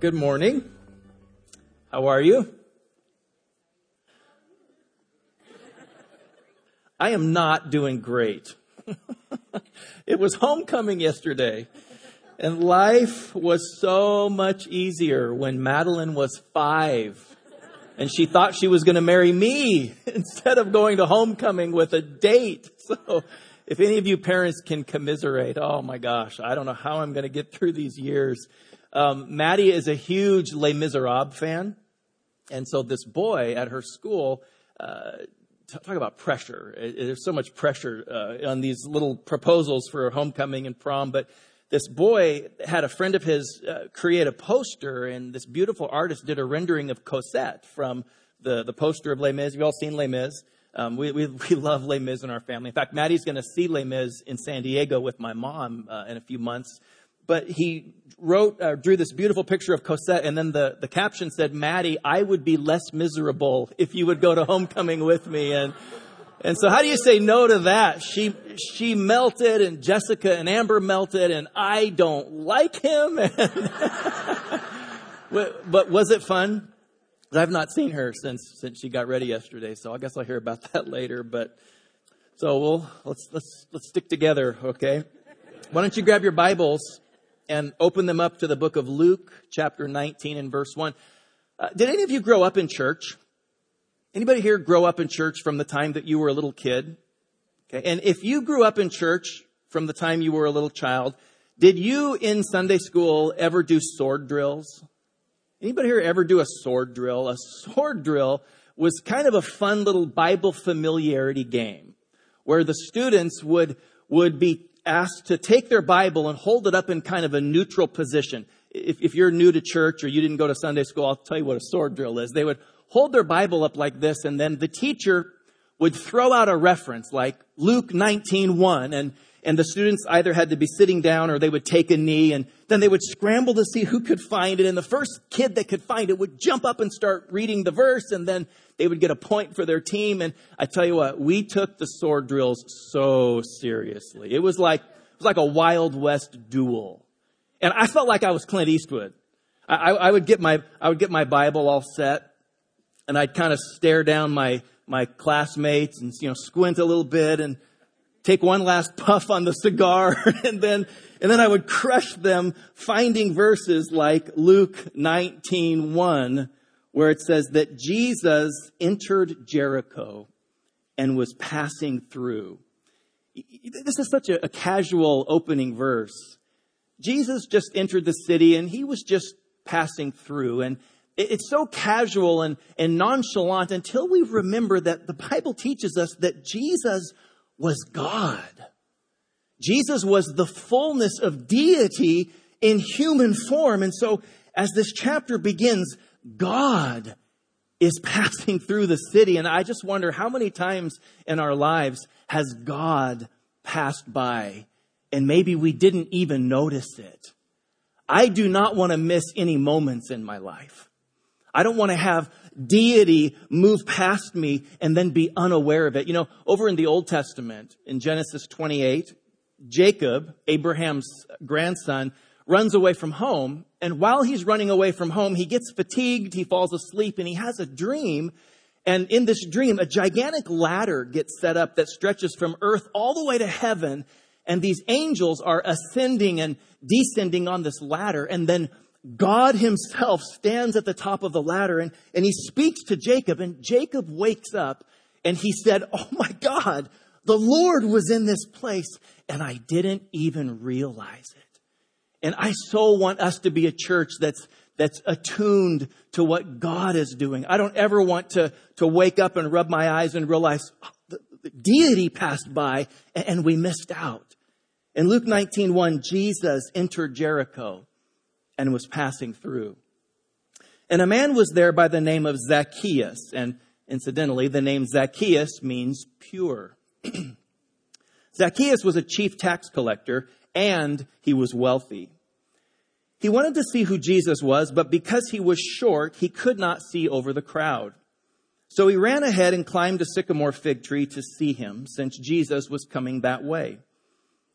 Good morning. How are you? I am not doing great. it was homecoming yesterday, and life was so much easier when Madeline was five and she thought she was going to marry me instead of going to homecoming with a date. So if any of you parents can commiserate, oh my gosh, I don't know how I'm going to get through these years. Um, Maddie is a huge Les Miserables fan. And so this boy at her school, uh, talk about pressure. There's so much pressure uh, on these little proposals for homecoming and prom, but this boy had a friend of his uh, create a poster, and this beautiful artist did a rendering of Cosette from the, the poster of Les Mis. You've all seen Les Mis. Um, we, we, we love Les Mis in our family. In fact, Maddie's going to see Les Mis in San Diego with my mom uh, in a few months. But he wrote, uh, drew this beautiful picture of Cosette, and then the, the caption said, Maddie, I would be less miserable if you would go to homecoming with me. And and so how do you say no to that? She, she melted and Jessica and Amber melted and I don't like him. but was it fun? I've not seen her since, since she got ready yesterday. So I guess I'll hear about that later. But so we'll, let's, let's, let's stick together. Okay. Why don't you grab your Bibles and open them up to the book of Luke chapter 19 and verse 1. Uh, did any of you grow up in church? Anybody here grow up in church from the time that you were a little kid? Okay. And if you grew up in church from the time you were a little child, did you in Sunday school ever do sword drills? Anybody here ever do a sword drill? A sword drill was kind of a fun little Bible familiarity game where the students would, would be asked to take their Bible and hold it up in kind of a neutral position. If, if you're new to church or you didn't go to Sunday school, I'll tell you what a sword drill is. They would hold their Bible up like this, and then the teacher would throw out a reference like Luke 19:1, and and the students either had to be sitting down or they would take a knee, and then they would scramble to see who could find it. And the first kid that could find it would jump up and start reading the verse, and then they would get a point for their team. And I tell you what, we took the sword drills so seriously. It was like it was like a Wild West duel, and I felt like I was Clint Eastwood. I, I would get my I would get my Bible all set, and I'd kind of stare down my, my classmates and, you know, squint a little bit and take one last puff on the cigar and then, and then I would crush them finding verses like Luke 19:1 where it says that Jesus entered Jericho and was passing through. This is such a, a casual opening verse. Jesus just entered the city and he was just passing through and it's so casual and, and nonchalant until we remember that the Bible teaches us that Jesus was God. Jesus was the fullness of deity in human form. And so as this chapter begins, God is passing through the city. And I just wonder how many times in our lives has God passed by and maybe we didn't even notice it. I do not want to miss any moments in my life. I don't want to have deity move past me and then be unaware of it. You know, over in the Old Testament, in Genesis 28, Jacob, Abraham's grandson, runs away from home. And while he's running away from home, he gets fatigued, he falls asleep, and he has a dream. And in this dream, a gigantic ladder gets set up that stretches from earth all the way to heaven. And these angels are ascending and descending on this ladder. And then God himself stands at the top of the ladder and, and he speaks to Jacob and Jacob wakes up and he said, Oh my God, the Lord was in this place and I didn't even realize it. And I so want us to be a church that's, that's attuned to what God is doing. I don't ever want to, to wake up and rub my eyes and realize oh, the, the deity passed by and, and we missed out. In Luke 19, 1, Jesus entered Jericho and was passing through. And a man was there by the name of Zacchaeus. And incidentally, the name Zacchaeus means pure. Zacchaeus was a chief tax collector and he was wealthy. He wanted to see who Jesus was, but because he was short, he could not see over the crowd. So he ran ahead and climbed a sycamore fig tree to see him, since Jesus was coming that way.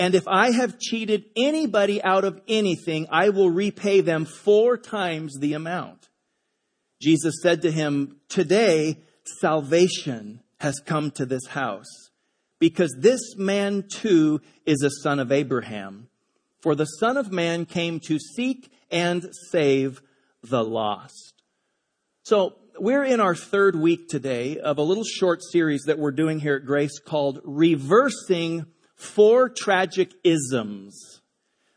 and if I have cheated anybody out of anything, I will repay them four times the amount. Jesus said to him, Today salvation has come to this house, because this man too is a son of Abraham. For the Son of Man came to seek and save the lost. So we're in our third week today of a little short series that we're doing here at Grace called Reversing Four Tragic Isms.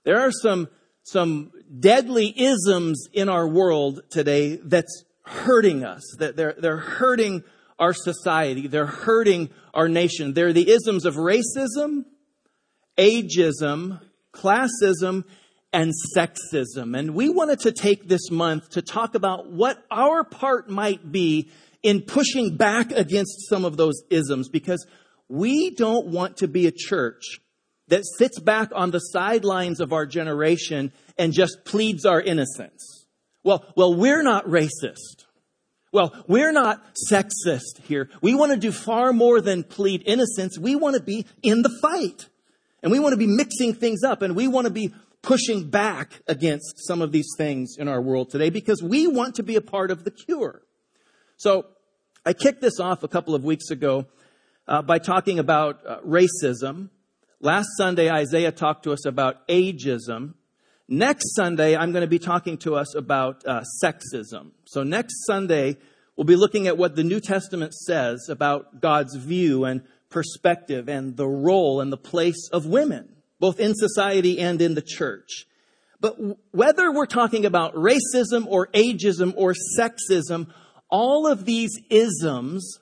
There are some, some deadly isms in our world today that's hurting us, that they're, they're hurting our society. They're hurting our nation. They're the isms of racism, ageism, classism, and sexism. And we wanted to take this month to talk about what our part might be in pushing back against some of those isms because we don't want to be a church that sits back on the sidelines of our generation and just pleads our innocence. Well, well, we're not racist. Well, we're not sexist here. We want to do far more than plead innocence. We want to be in the fight. And we want to be mixing things up and we want to be pushing back against some of these things in our world today because we want to be a part of the cure. So I kicked this off a couple of weeks ago uh, by talking about uh, racism. Last Sunday, Isaiah talked to us about ageism. Next Sunday, I'm going to be talking to us about uh, sexism. So next Sunday, we'll be looking at what the New Testament says about God's view and perspective and the role and the place of women, both in society and in the church. But whether we're talking about racism or ageism or sexism, all of these isms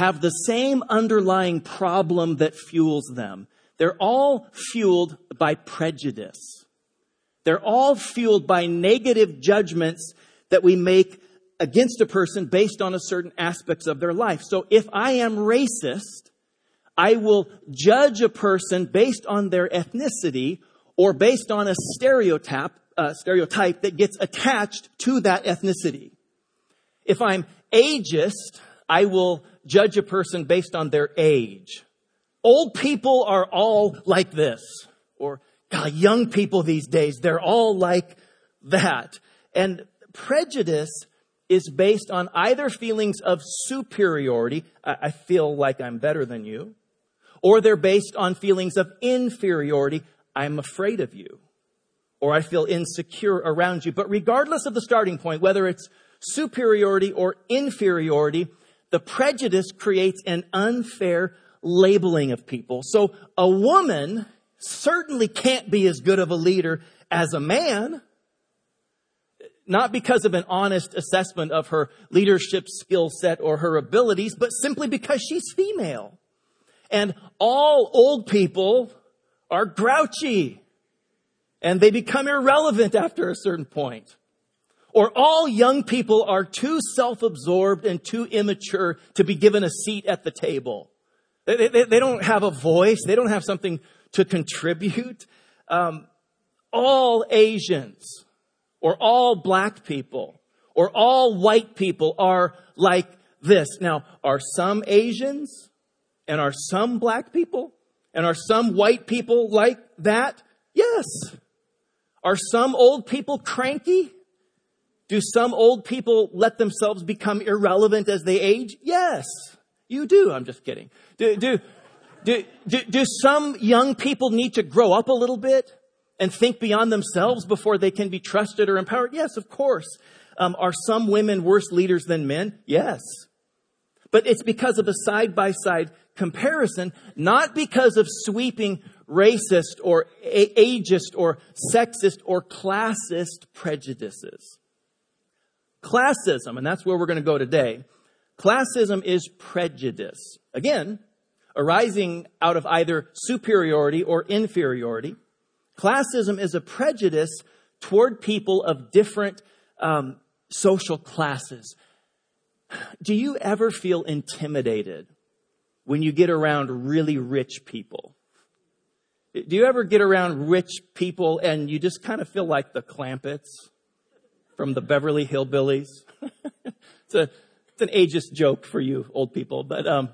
have the same underlying problem that fuels them. They're all fueled by prejudice. They're all fueled by negative judgments that we make against a person based on a certain aspects of their life. So if I am racist, I will judge a person based on their ethnicity or based on a stereotype, uh, stereotype that gets attached to that ethnicity. If I'm ageist, I will judge a person based on their age. Old people are all like this. Or God, young people these days, they're all like that. And prejudice is based on either feelings of superiority. I feel like I'm better than you or they're based on feelings of inferiority. I'm afraid of you, or I feel insecure around you. But regardless of the starting point, whether it's superiority or inferiority, the prejudice creates an unfair labeling of people. So a woman certainly can't be as good of a leader as a man, not because of an honest assessment of her leadership skill set or her abilities, but simply because she's female. And all old people are grouchy and they become irrelevant after a certain point. Or all young people are too self-absorbed and too immature to be given a seat at the table. They, they, they don't have a voice. They don't have something to contribute. Um, all Asians or all black people or all white people are like this. Now, are some Asians and are some black people? And are some white people like that? Yes. Are some old people cranky? Do some old people let themselves become irrelevant as they age? Yes. You do. I'm just kidding. Do, do, do, do, do some young people need to grow up a little bit and think beyond themselves before they can be trusted or empowered? Yes, of course. Um, are some women worse leaders than men? Yes. But it's because of a side by side comparison, not because of sweeping racist or ageist or sexist or classist prejudices. Classism, and that's where we're going to go today. Classism is prejudice. Again, arising out of either superiority or inferiority. Classism is a prejudice toward people of different um, social classes. Do you ever feel intimidated when you get around really rich people? Do you ever get around rich people and you just kind of feel like the Clampetts from the Beverly Hillbillies? it's a it's an ageist joke for you old people, but um,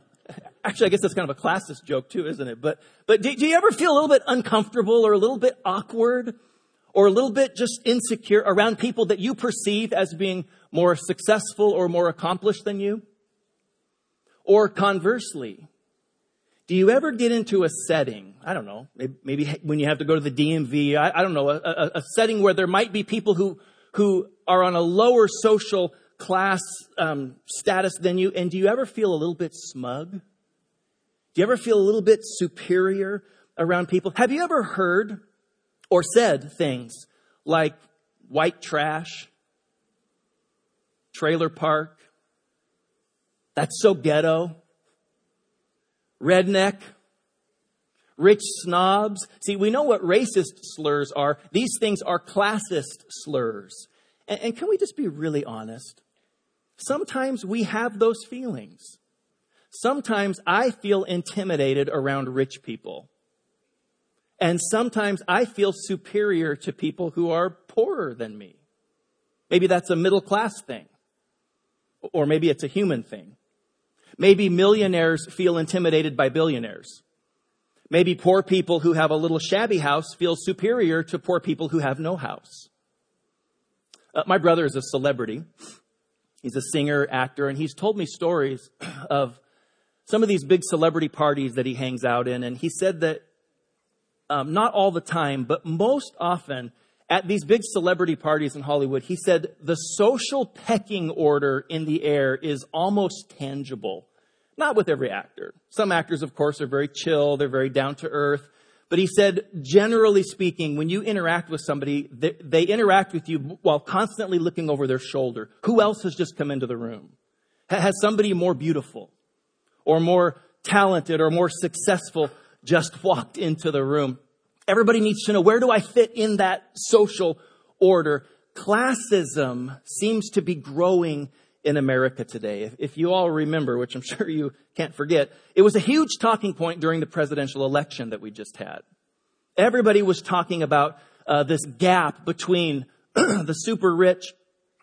actually, I guess that's kind of a classist joke too, isn't it? But but do, do you ever feel a little bit uncomfortable or a little bit awkward or a little bit just insecure around people that you perceive as being more successful or more accomplished than you? Or conversely, do you ever get into a setting, I don't know, maybe, when you have to go to the DMV, I, I don't know, a, a, a, setting where there might be people who, who are on a lower social class um, status than you, and do you ever feel a little bit smug? Do you ever feel a little bit superior around people? Have you ever heard or said things like white trash, trailer park, that's so ghetto, redneck, rich snobs. See, we know what racist slurs are. These things are classist slurs. And, and, can we just be really honest? Sometimes we have those feelings. Sometimes I feel intimidated around rich people. And sometimes I feel superior to people who are poorer than me. Maybe that's a middle class thing. Or maybe it's a human thing. Maybe millionaires feel intimidated by billionaires. Maybe poor people who have a little shabby house feel superior to poor people who have no house. Uh, my brother is a celebrity. He's a singer, actor, and he's told me stories of some of these big celebrity parties that he hangs out in. And he said that um, not all the time, but most often at these big celebrity parties in Hollywood, he said the social pecking order in the air is almost tangible. Not with every actor. Some actors, of course, are very chill, they're very down to earth. But he said, generally speaking, when you interact with somebody, they, they, interact with you while constantly looking over their shoulder. Who else has just come into the room? Has somebody more beautiful or more talented or more successful just walked into the room? Everybody needs to know where do I fit in that social order? Classism seems to be growing in America today. If, if, you all remember, which I'm sure you can't forget, it was a huge talking point during the presidential election that we just had. Everybody was talking about uh, this gap between the super rich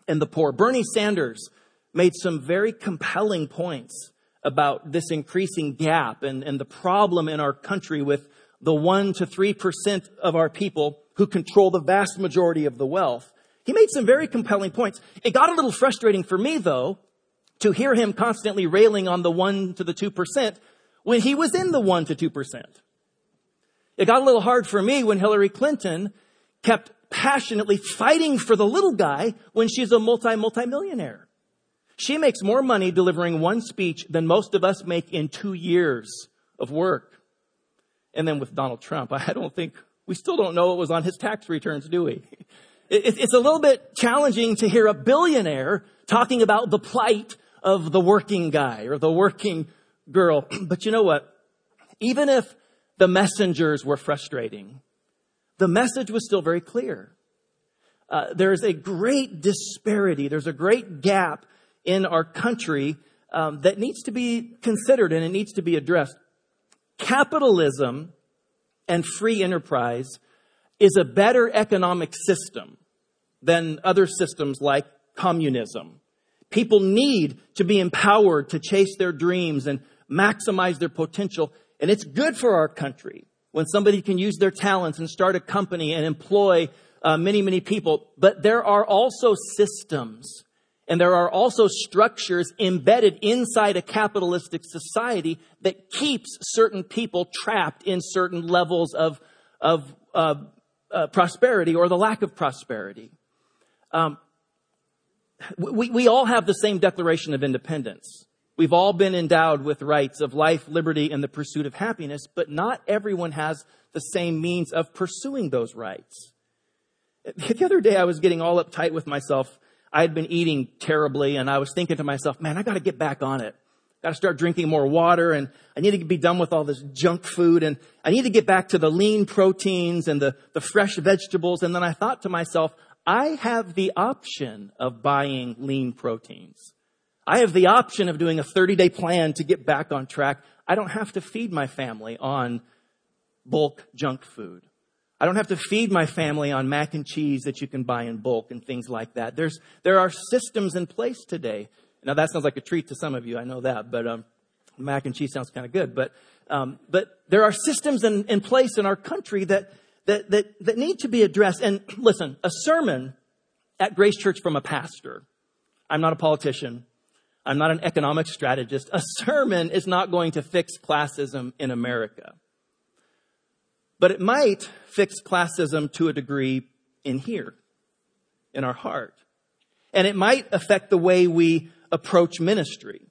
and the poor. Bernie Sanders made some very compelling points about this increasing gap and, and the problem in our country with the 1 to 3% of our people who control the vast majority of the wealth. He made some very compelling points. It got a little frustrating for me though to hear him constantly railing on the 1 to the 2% when he was in the 1 to 2%. It got a little hard for me when Hillary Clinton kept passionately fighting for the little guy when she's a multi multi millionaire. She makes more money delivering one speech than most of us make in two years of work. And then with Donald Trump, I don't think, we still don't know what was on his tax returns, do we? It's a little bit challenging to hear a billionaire talking about the plight of the working guy or the working girl. But you know what? Even if the messengers were frustrating, the message was still very clear. Uh, there's a great disparity. There's a great gap in our country um, that needs to be considered and it needs to be addressed. Capitalism and free enterprise is a better economic system than other systems like communism. People need to be empowered to chase their dreams and maximize their potential. And it's good for our country when somebody can use their talents and start a company and employ uh, many, many people. But there are also systems and there are also structures embedded inside a capitalistic society that keeps certain people trapped in certain levels of, of uh, uh, prosperity or the lack of prosperity. Um, we, we all have the same Declaration of Independence. We've all been endowed with rights of life, liberty, and the pursuit of happiness, but not everyone has the same means of pursuing those rights. The other day I was getting all uptight with myself I had been eating terribly and I was thinking to myself, man, I got to get back on it. Got to start drinking more water and I need to be done with all this junk food and I need to get back to the lean proteins and the, the fresh vegetables. And then I thought to myself, I have the option of buying lean proteins. I have the option of doing a 30 day plan to get back on track. I don't have to feed my family on bulk junk food. I don't have to feed my family on mac and cheese that you can buy in bulk and things like that. There's, there are systems in place today. Now that sounds like a treat to some of you. I know that, but, um, mac and cheese sounds kind of good, but, um, but there are systems in, in place in our country that, that, that, that need to be addressed. And listen, a sermon at Grace Church from a pastor. I'm not a politician. I'm not an economic strategist. A sermon is not going to fix classism in America. But it might fix classism to a degree in here, in our heart. And it might affect the way we approach ministry.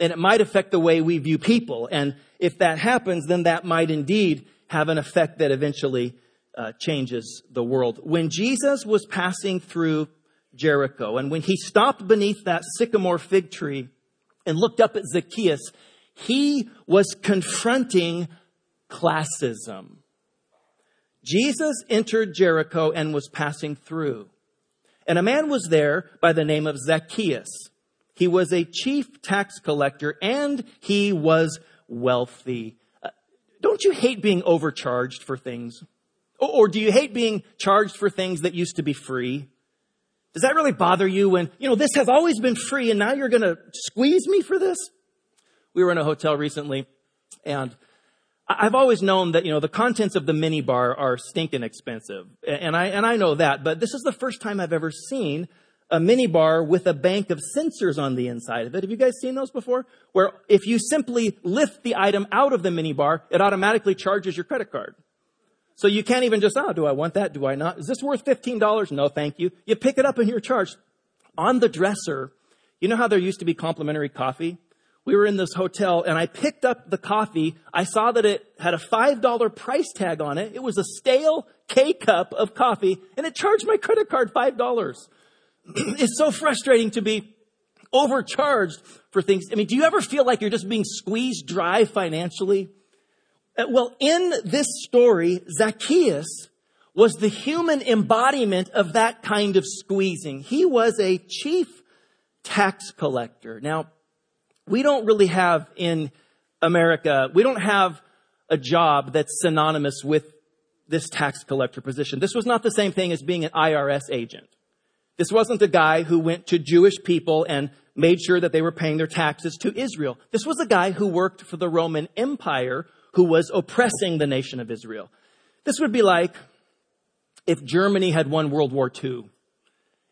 And it might affect the way we view people. And if that happens, then that might indeed have an effect that eventually uh, changes the world. When Jesus was passing through Jericho and when he stopped beneath that sycamore fig tree and looked up at Zacchaeus, he was confronting classism. Jesus entered Jericho and was passing through. And a man was there by the name of Zacchaeus. He was a chief tax collector and he was wealthy. Uh, don't you hate being overcharged for things? Or, do you hate being charged for things that used to be free? Does that really bother you when, you know, this has always been free and now you're going to squeeze me for this? We were in a hotel recently and I've always known that, you know, the contents of the minibar are stinking expensive. And I, and I know that, but this is the first time I've ever seen a minibar with a bank of sensors on the inside of it. Have you guys seen those before? Where if you simply lift the item out of the minibar, it automatically charges your credit card. So you can't even just, oh, do I want that? Do I not? Is this worth $15? No, thank you. You pick it up and you're charged. On the dresser, you know how there used to be complimentary coffee? We were in this hotel and I picked up the coffee. I saw that it had a $5 price tag on it. It was a stale K cup of coffee and it charged my credit card $5. it's so frustrating to be overcharged for things. I mean, do you ever feel like you're just being squeezed dry financially? Uh, well, in this story, Zacchaeus was the human embodiment of that kind of squeezing. He was a chief tax collector. Now, we don't really have in America, we don't have a job that's synonymous with this tax collector position. This was not the same thing as being an IRS agent. This wasn't a guy who went to Jewish people and made sure that they were paying their taxes to Israel. This was a guy who worked for the Roman Empire who was oppressing the nation of Israel. This would be like if Germany had won World War II.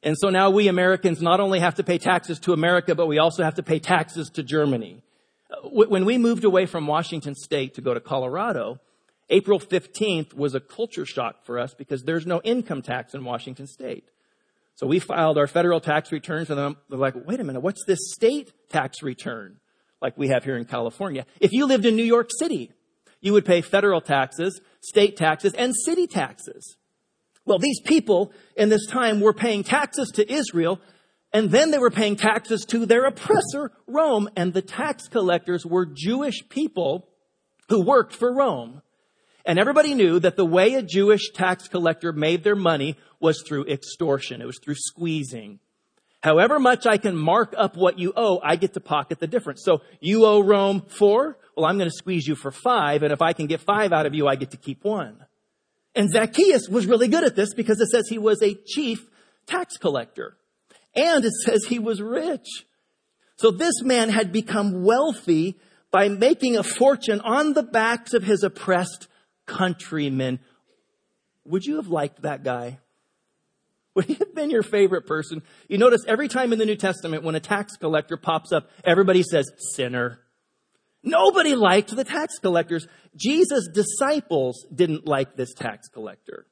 And so now we Americans not only have to pay taxes to America, but we also have to pay taxes to Germany. Uh, when we moved away from Washington state to go to Colorado, April 15th was a culture shock for us because there's no income tax in Washington state. So we filed our federal tax returns and they're like, wait a minute, what's this state tax return like we have here in California? If you lived in New York City, you would pay federal taxes, state taxes, and city taxes. Well, these people in this time were paying taxes to Israel, and then they were paying taxes to their oppressor, Rome, and the tax collectors were Jewish people who worked for Rome. And everybody knew that the way a Jewish tax collector made their money was through extortion. It was through squeezing. However much I can mark up what you owe, I get to pocket the difference. So you owe Rome four? Well, I'm going to squeeze you for five, and if I can get five out of you, I get to keep one. And Zacchaeus was really good at this because it says he was a chief tax collector. And it says he was rich. So this man had become wealthy by making a fortune on the backs of his oppressed countrymen. Would you have liked that guy? He have been your favorite person? You notice every time in the New Testament when a tax collector pops up, everybody says, sinner. Nobody liked the tax collectors. Jesus' disciples didn't like this tax collector.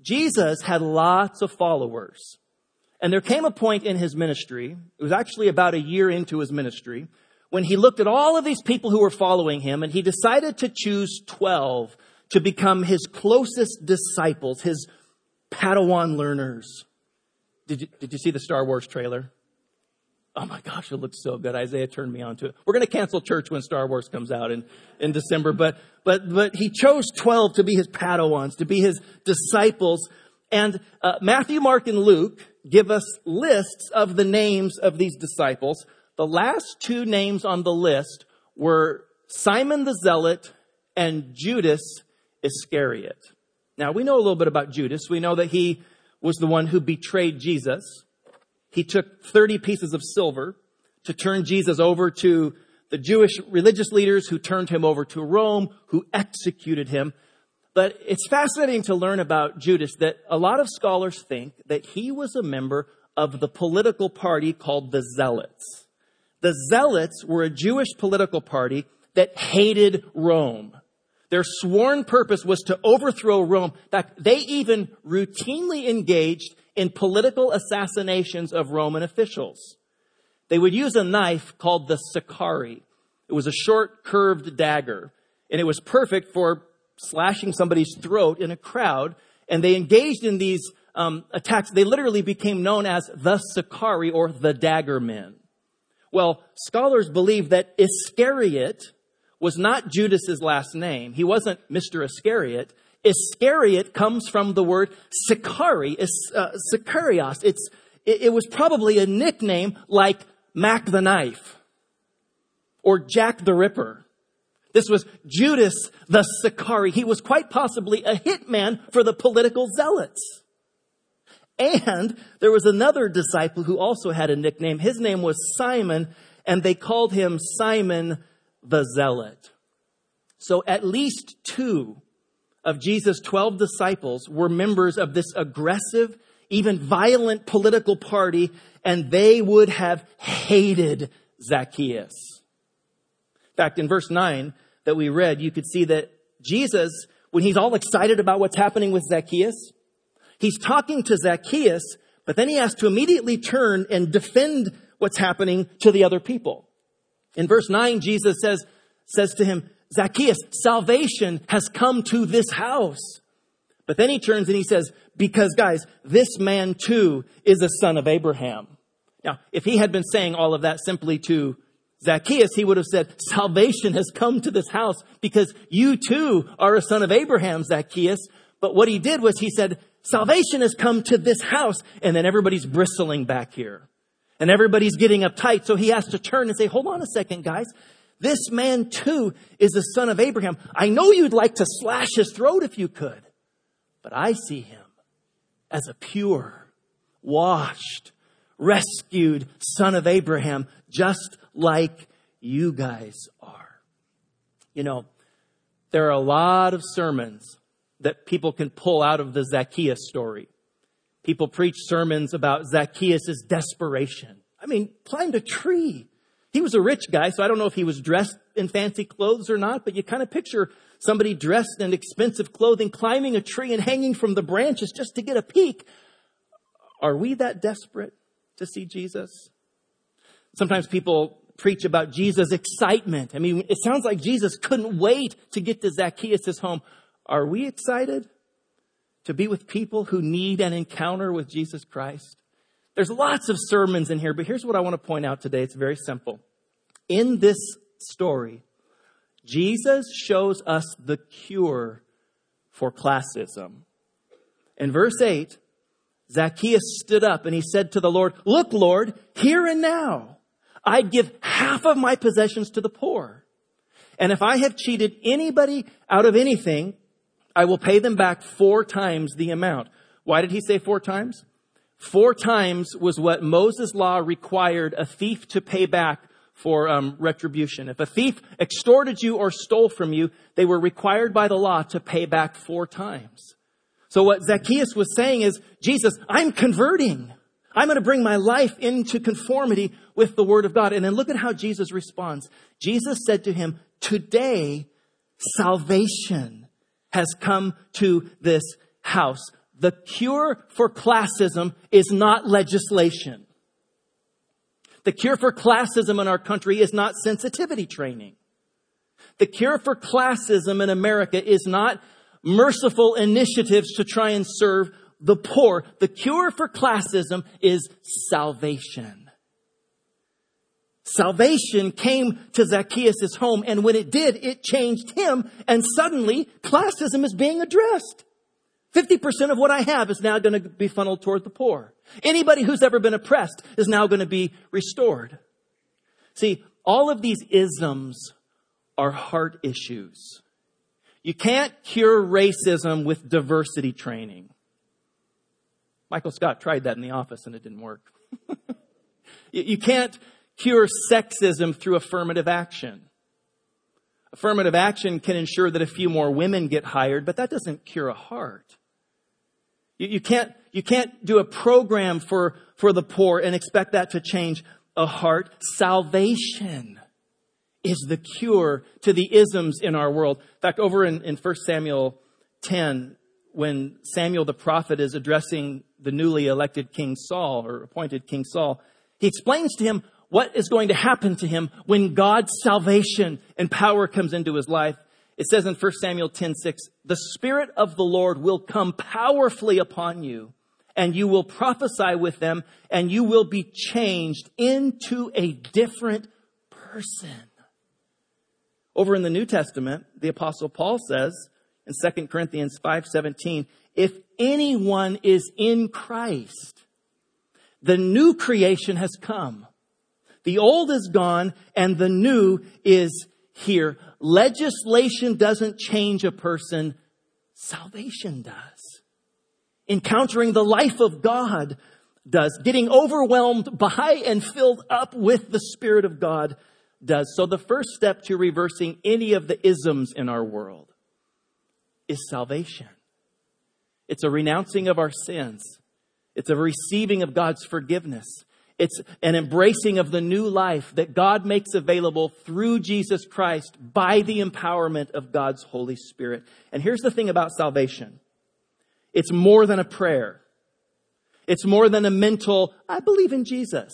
Jesus had lots of followers. And there came a point in his ministry, it was actually about a year into his ministry, when he looked at all of these people who were following him and he decided to choose 12 to become his closest disciples, his Padawan learners. Did you, did you see the Star Wars trailer? Oh my gosh, it looks so good. Isaiah turned me on to it. We're going to cancel church when Star Wars comes out in, in December, but, but, but he chose 12 to be his Padawans, to be his disciples. And uh, Matthew, Mark, and Luke give us lists of the names of these disciples. The last two names on the list were Simon the Zealot and Judas Iscariot. Now we know a little bit about Judas. We know that he was the one who betrayed Jesus. He took 30 pieces of silver to turn Jesus over to the Jewish religious leaders who turned him over to Rome, who executed him. But it's fascinating to learn about Judas that a lot of scholars think that he was a member of the political party called the Zealots. The Zealots were a Jewish political party that hated Rome. Their sworn purpose was to overthrow Rome. In fact, they even routinely engaged in political assassinations of Roman officials. They would use a knife called the Sicarii. It was a short, curved dagger, and it was perfect for slashing somebody's throat in a crowd. And they engaged in these um, attacks. They literally became known as the Sicarii or the Dagger Men. Well, scholars believe that Iscariot was not Judas's last name. He wasn't Mr. Iscariot. Iscariot comes from the word Sicari, uh, Sicarios. It's, it, it was probably a nickname like Mac the Knife or Jack the Ripper. This was Judas the Sicari. He was quite possibly a hitman for the political zealots. And there was another disciple who also had a nickname. His name was Simon, and they called him Simon the zealot. So at least two of Jesus' 12 disciples were members of this aggressive, even violent political party, and they would have hated Zacchaeus. In fact, in verse 9 that we read, you could see that Jesus, when he's all excited about what's happening with Zacchaeus, he's talking to Zacchaeus, but then he has to immediately turn and defend what's happening to the other people. In verse 9, Jesus says, says to him, Zacchaeus, salvation has come to this house. But then he turns and he says, because guys, this man too is a son of Abraham. Now, if he had been saying all of that simply to Zacchaeus, he would have said, salvation has come to this house because you too are a son of Abraham, Zacchaeus. But what he did was he said, salvation has come to this house. And then everybody's bristling back here. And everybody's getting uptight. So he has to turn and say, hold on a second, guys. This man too is a son of Abraham. I know you'd like to slash his throat if you could, but I see him as a pure, washed, rescued son of Abraham, just like you guys are. You know, there are a lot of sermons that people can pull out of the Zacchaeus story. People preach sermons about Zacchaeus' desperation. I mean, climbed a tree. He was a rich guy, so I don't know if he was dressed in fancy clothes or not, but you kind of picture somebody dressed in expensive clothing climbing a tree and hanging from the branches just to get a peek. Are we that desperate to see Jesus? Sometimes people preach about Jesus' excitement. I mean, it sounds like Jesus couldn't wait to get to Zacchaeus' home. Are we excited? To be with people who need an encounter with Jesus Christ. There's lots of sermons in here, but here's what I want to point out today. It's very simple. In this story, Jesus shows us the cure for classism. In verse 8, Zacchaeus stood up and he said to the Lord, Look, Lord, here and now, I'd give half of my possessions to the poor. And if I have cheated anybody out of anything, I will pay them back four times the amount. Why did he say four times? Four times was what Moses' law required a thief to pay back for um, retribution. If a thief extorted you or stole from you, they were required by the law to pay back four times. So what Zacchaeus was saying is, Jesus, I'm converting. I'm going to bring my life into conformity with the word of God. And then look at how Jesus responds. Jesus said to him, today salvation has come to this house. The cure for classism is not legislation. The cure for classism in our country is not sensitivity training. The cure for classism in America is not merciful initiatives to try and serve the poor. The cure for classism is salvation. Salvation came to Zacchaeus' home, and when it did, it changed him, and suddenly classism is being addressed. 50% of what I have is now going to be funneled toward the poor. Anybody who's ever been oppressed is now going to be restored. See, all of these isms are heart issues. You can't cure racism with diversity training. Michael Scott tried that in the office and it didn't work. you can't cure sexism through affirmative action. Affirmative action can ensure that a few more women get hired, but that doesn't cure a heart. You, you, can't, you can't do a program for, for the poor and expect that to change a heart. Salvation is the cure to the isms in our world. In fact, over in, in 1 Samuel 10, when Samuel the prophet is addressing the newly elected King Saul or appointed King Saul, he explains to him what is going to happen to him when God's salvation and power comes into his life. It says in 1 Samuel 10, 6, the Spirit of the Lord will come powerfully upon you and you will prophesy with them and you will be changed into a different person. Over in the New Testament, the apostle Paul says in 2 Corinthians 5:17, if anyone is in Christ, the new creation has come. The old is gone and the new is here. Legislation doesn't change a person. Salvation does. Encountering the life of God does. Getting overwhelmed by and filled up with the Spirit of God does. So the first step to reversing any of the isms in our world is salvation. It's a renouncing of our sins. It's a receiving of God's forgiveness. It's an embracing of the new life that God makes available through Jesus Christ by the empowerment of God's Holy Spirit. And here's the thing about salvation. It's more than a prayer. It's more than a mental, I believe in Jesus.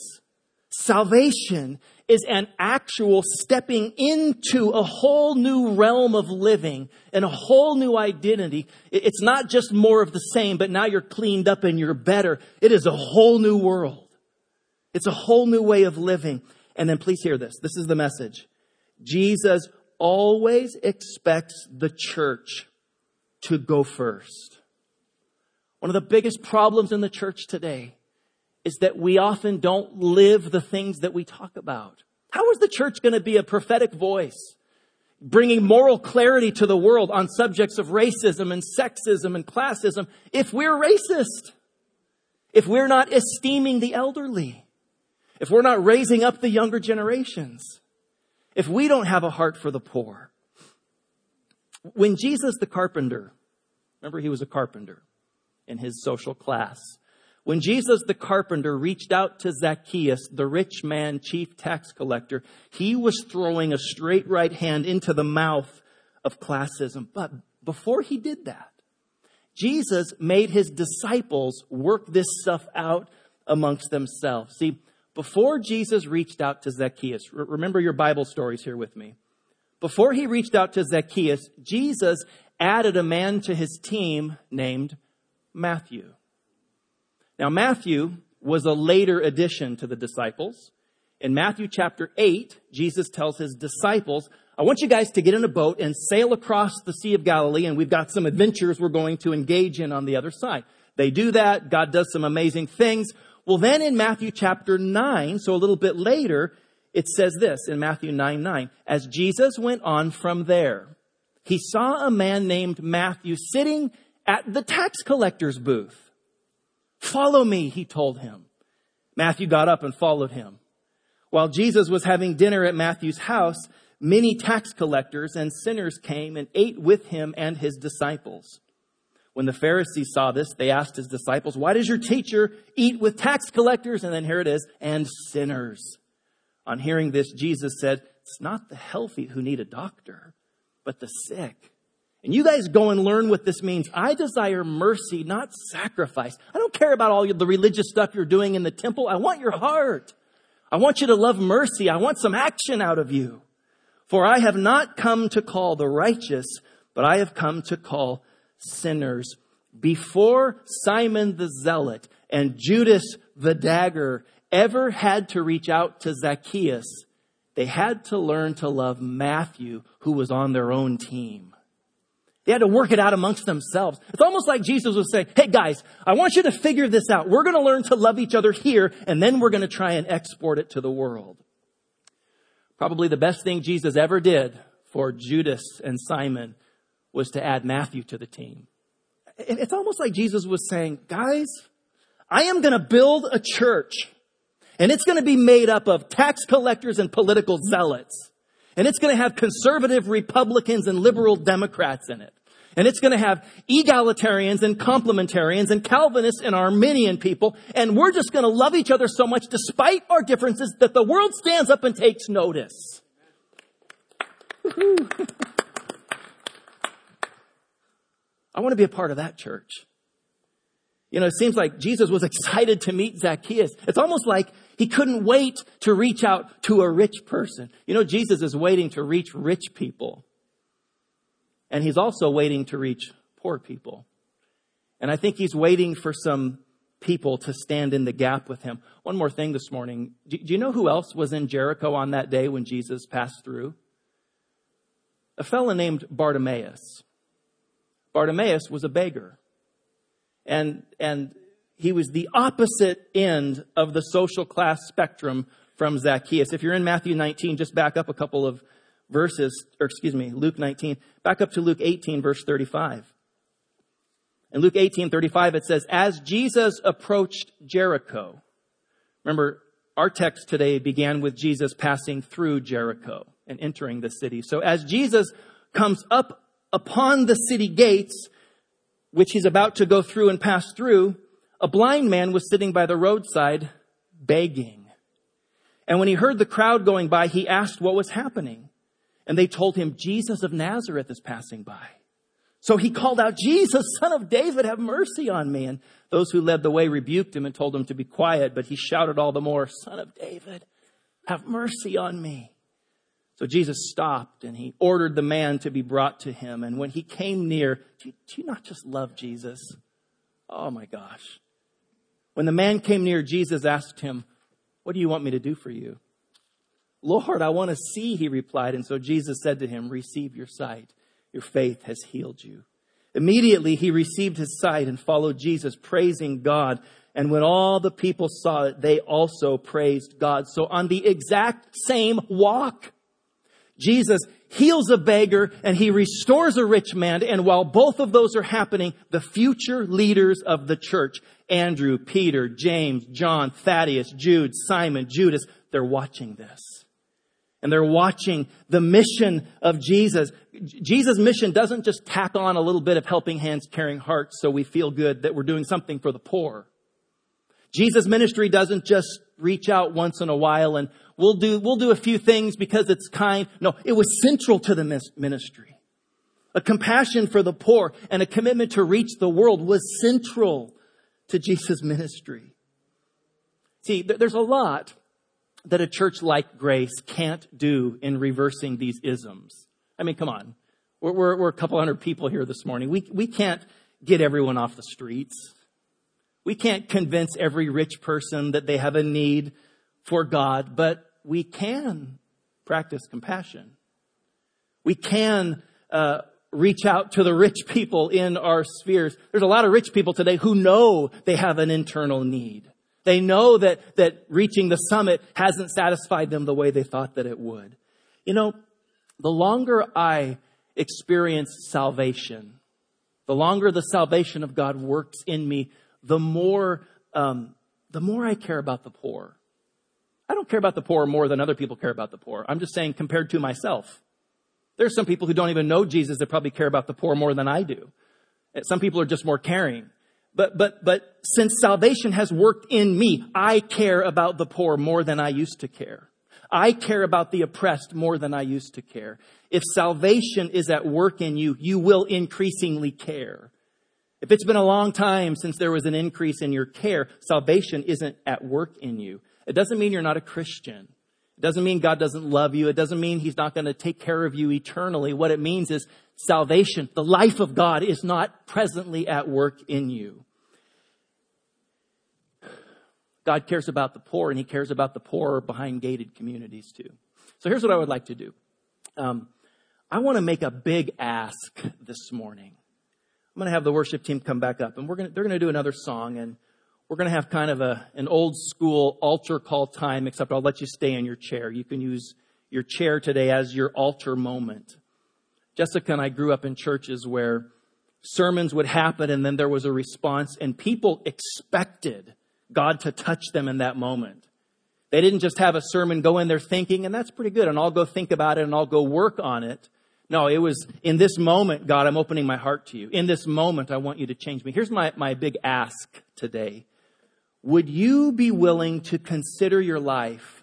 Salvation is an actual stepping into a whole new realm of living and a whole new identity. It's not just more of the same, but now you're cleaned up and you're better. It is a whole new world. It's a whole new way of living. And then please hear this. This is the message. Jesus always expects the church to go first. One of the biggest problems in the church today is that we often don't live the things that we talk about. How is the church going to be a prophetic voice? Bringing moral clarity to the world on subjects of racism and sexism and classism if we're racist. If we're not esteeming the elderly. If we're not raising up the younger generations. If we don't have a heart for the poor. When Jesus the carpenter, remember he was a carpenter in his social class. When Jesus the carpenter reached out to Zacchaeus, the rich man, chief tax collector, he was throwing a straight right hand into the mouth of classism. But before he did that, Jesus made his disciples work this stuff out amongst themselves. See, before Jesus reached out to Zacchaeus, remember your Bible stories here with me. Before he reached out to Zacchaeus, Jesus added a man to his team named Matthew. Now, Matthew was a later addition to the disciples. In Matthew chapter 8, Jesus tells his disciples, I want you guys to get in a boat and sail across the Sea of Galilee, and we've got some adventures we're going to engage in on the other side. They do that. God does some amazing things. Well, then in Matthew chapter 9, so a little bit later, it says this in Matthew 9 9. As Jesus went on from there, he saw a man named Matthew sitting at the tax collector's booth. Follow me, he told him. Matthew got up and followed him. While Jesus was having dinner at Matthew's house, many tax collectors and sinners came and ate with him and his disciples. When the Pharisees saw this, they asked his disciples, Why does your teacher eat with tax collectors? And then here it is, and sinners. On hearing this, Jesus said, It's not the healthy who need a doctor, but the sick. And you guys go and learn what this means. I desire mercy, not sacrifice. I don't care about all the religious stuff you're doing in the temple. I want your heart. I want you to love mercy. I want some action out of you. For I have not come to call the righteous, but I have come to call sinners. Before Simon the Zealot and Judas the dagger ever had to reach out to Zacchaeus, they had to learn to love Matthew, who was on their own team. They had to work it out amongst themselves. It's almost like Jesus was saying, Hey guys, I want you to figure this out. We're going to learn to love each other here and then we're going to try and export it to the world. Probably the best thing Jesus ever did for Judas and Simon was to add Matthew to the team. It's almost like Jesus was saying, guys, I am going to build a church and it's going to be made up of tax collectors and political zealots. And it's going to have conservative Republicans and liberal Democrats in it. And it's going to have egalitarians and complementarians and Calvinists and Arminian people. And we're just going to love each other so much despite our differences that the world stands up and takes notice. I want to be a part of that church. You know, it seems like Jesus was excited to meet Zacchaeus. It's almost like he couldn't wait to reach out to a rich person. You know, Jesus is waiting to reach rich people. And he's also waiting to reach poor people. And I think he's waiting for some people to stand in the gap with him. One more thing this morning. Do, you know who else was in Jericho on that day when Jesus passed through? A fellow named Bartimaeus. Bartimaeus was a beggar. And, and he was the opposite end of the social class spectrum from Zacchaeus. If you're in Matthew 19, just back up a couple of verses, or excuse me, Luke 19, back up to Luke 18, verse 35. In Luke 18, 35, it says, As Jesus approached Jericho, remember, our text today began with Jesus passing through Jericho and entering the city. So as Jesus comes up upon the city gates, which he's about to go through and pass through, a blind man was sitting by the roadside begging. And when he heard the crowd going by, he asked what was happening. And they told him, Jesus of Nazareth is passing by. So he called out, Jesus, son of David, have mercy on me. And those who led the way rebuked him and told him to be quiet, but he shouted all the more, son of David, have mercy on me. So Jesus stopped and he ordered the man to be brought to him. And when he came near, do you, do you not just love Jesus? Oh my gosh. When the man came near, Jesus asked him, What do you want me to do for you? Lord, I want to see, he replied. And so Jesus said to him, Receive your sight. Your faith has healed you. Immediately he received his sight and followed Jesus, praising God. And when all the people saw it, they also praised God. So on the exact same walk, Jesus heals a beggar and he restores a rich man. And while both of those are happening, the future leaders of the church, Andrew, Peter, James, John, Thaddeus, Jude, Simon, Judas, they're watching this. And they're watching the mission of Jesus. Jesus' mission doesn't just tack on a little bit of helping hands, caring hearts so we feel good that we're doing something for the poor. Jesus' ministry doesn't just reach out once in a while and we'll do, we'll do a few things because it's kind. No, it was central to the ministry. A compassion for the poor and a commitment to reach the world was central to Jesus' ministry. See, there's a lot that a church like Grace can't do in reversing these isms. I mean, come on. We're, we're, we're a couple hundred people here this morning. We, we can't get everyone off the streets. We can't convince every rich person that they have a need for God, but we can practice compassion. We can uh, reach out to the rich people in our spheres. There's a lot of rich people today who know they have an internal need. They know that, that reaching the summit hasn't satisfied them the way they thought that it would. You know, the longer I experience salvation, the longer the salvation of God works in me, the more, um, the more I care about the poor. I don't care about the poor more than other people care about the poor. I'm just saying compared to myself. There's some people who don't even know Jesus that probably care about the poor more than I do. Some people are just more caring. But, but, but since salvation has worked in me, I care about the poor more than I used to care. I care about the oppressed more than I used to care. If salvation is at work in you, you will increasingly care. If it's been a long time since there was an increase in your care, salvation isn't at work in you. It doesn't mean you're not a Christian. It doesn't mean God doesn't love you. It doesn't mean He's not going to take care of you eternally. What it means is salvation, the life of God is not presently at work in you. God cares about the poor and He cares about the poor behind gated communities too. So here's what I would like to do. Um, I want to make a big ask this morning. I'm going to have the worship team come back up and we're going to, they're going to do another song and we're going to have kind of a, an old school altar call time, except I'll let you stay in your chair. You can use your chair today as your altar moment. Jessica and I grew up in churches where sermons would happen and then there was a response and people expected God to touch them in that moment. They didn't just have a sermon go in there thinking, and that's pretty good, and I'll go think about it and I'll go work on it. No, it was in this moment, God, I'm opening my heart to you. In this moment, I want you to change me. Here's my, my big ask today. Would you be willing to consider your life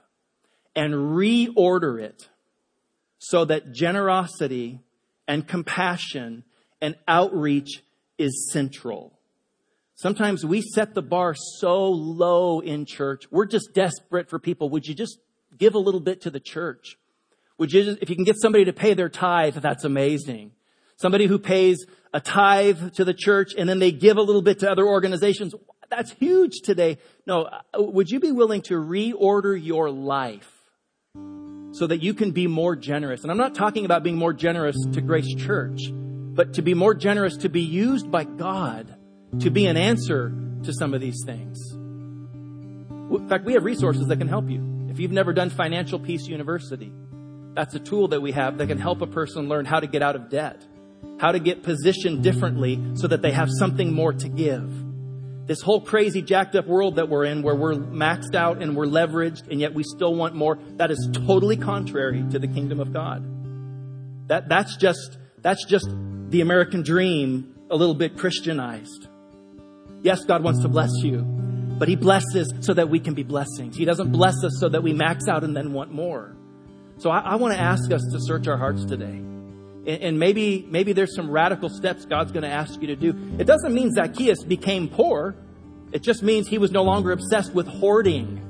and reorder it so that generosity and compassion and outreach is central? Sometimes we set the bar so low in church. We're just desperate for people. Would you just give a little bit to the church? Would you, if you can get somebody to pay their tithe, that's amazing. Somebody who pays a tithe to the church and then they give a little bit to other organizations. That's huge today. No, uh, would you be willing to reorder your life so that you can be more generous? And I'm not talking about being more generous to Grace Church, but to be more generous to be used by God to be an answer to some of these things. In fact, we have resources that can help you. If you've never done Financial Peace University, that's a tool that we have that can help a person learn how to get out of debt, how to get positioned differently so that they have something more to give this whole crazy jacked up world that we're in where we're maxed out and we're leveraged and yet we still want more, that is totally contrary to the kingdom of God. That, that's just, that's just the American dream a little bit Christianized. Yes, God wants to bless you, but He blesses so that we can be blessings. He doesn't bless us so that we max out and then want more. So I, I want to ask us to search our hearts today and maybe maybe there's some radical steps God's going to ask you to do. It doesn't mean Zacchaeus became poor. It just means he was no longer obsessed with hoarding.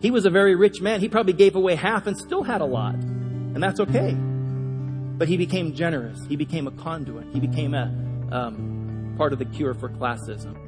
He was a very rich man. He probably gave away half and still had a lot. And that's okay. But he became generous. He became a conduit. He became a um, part of the cure for classism.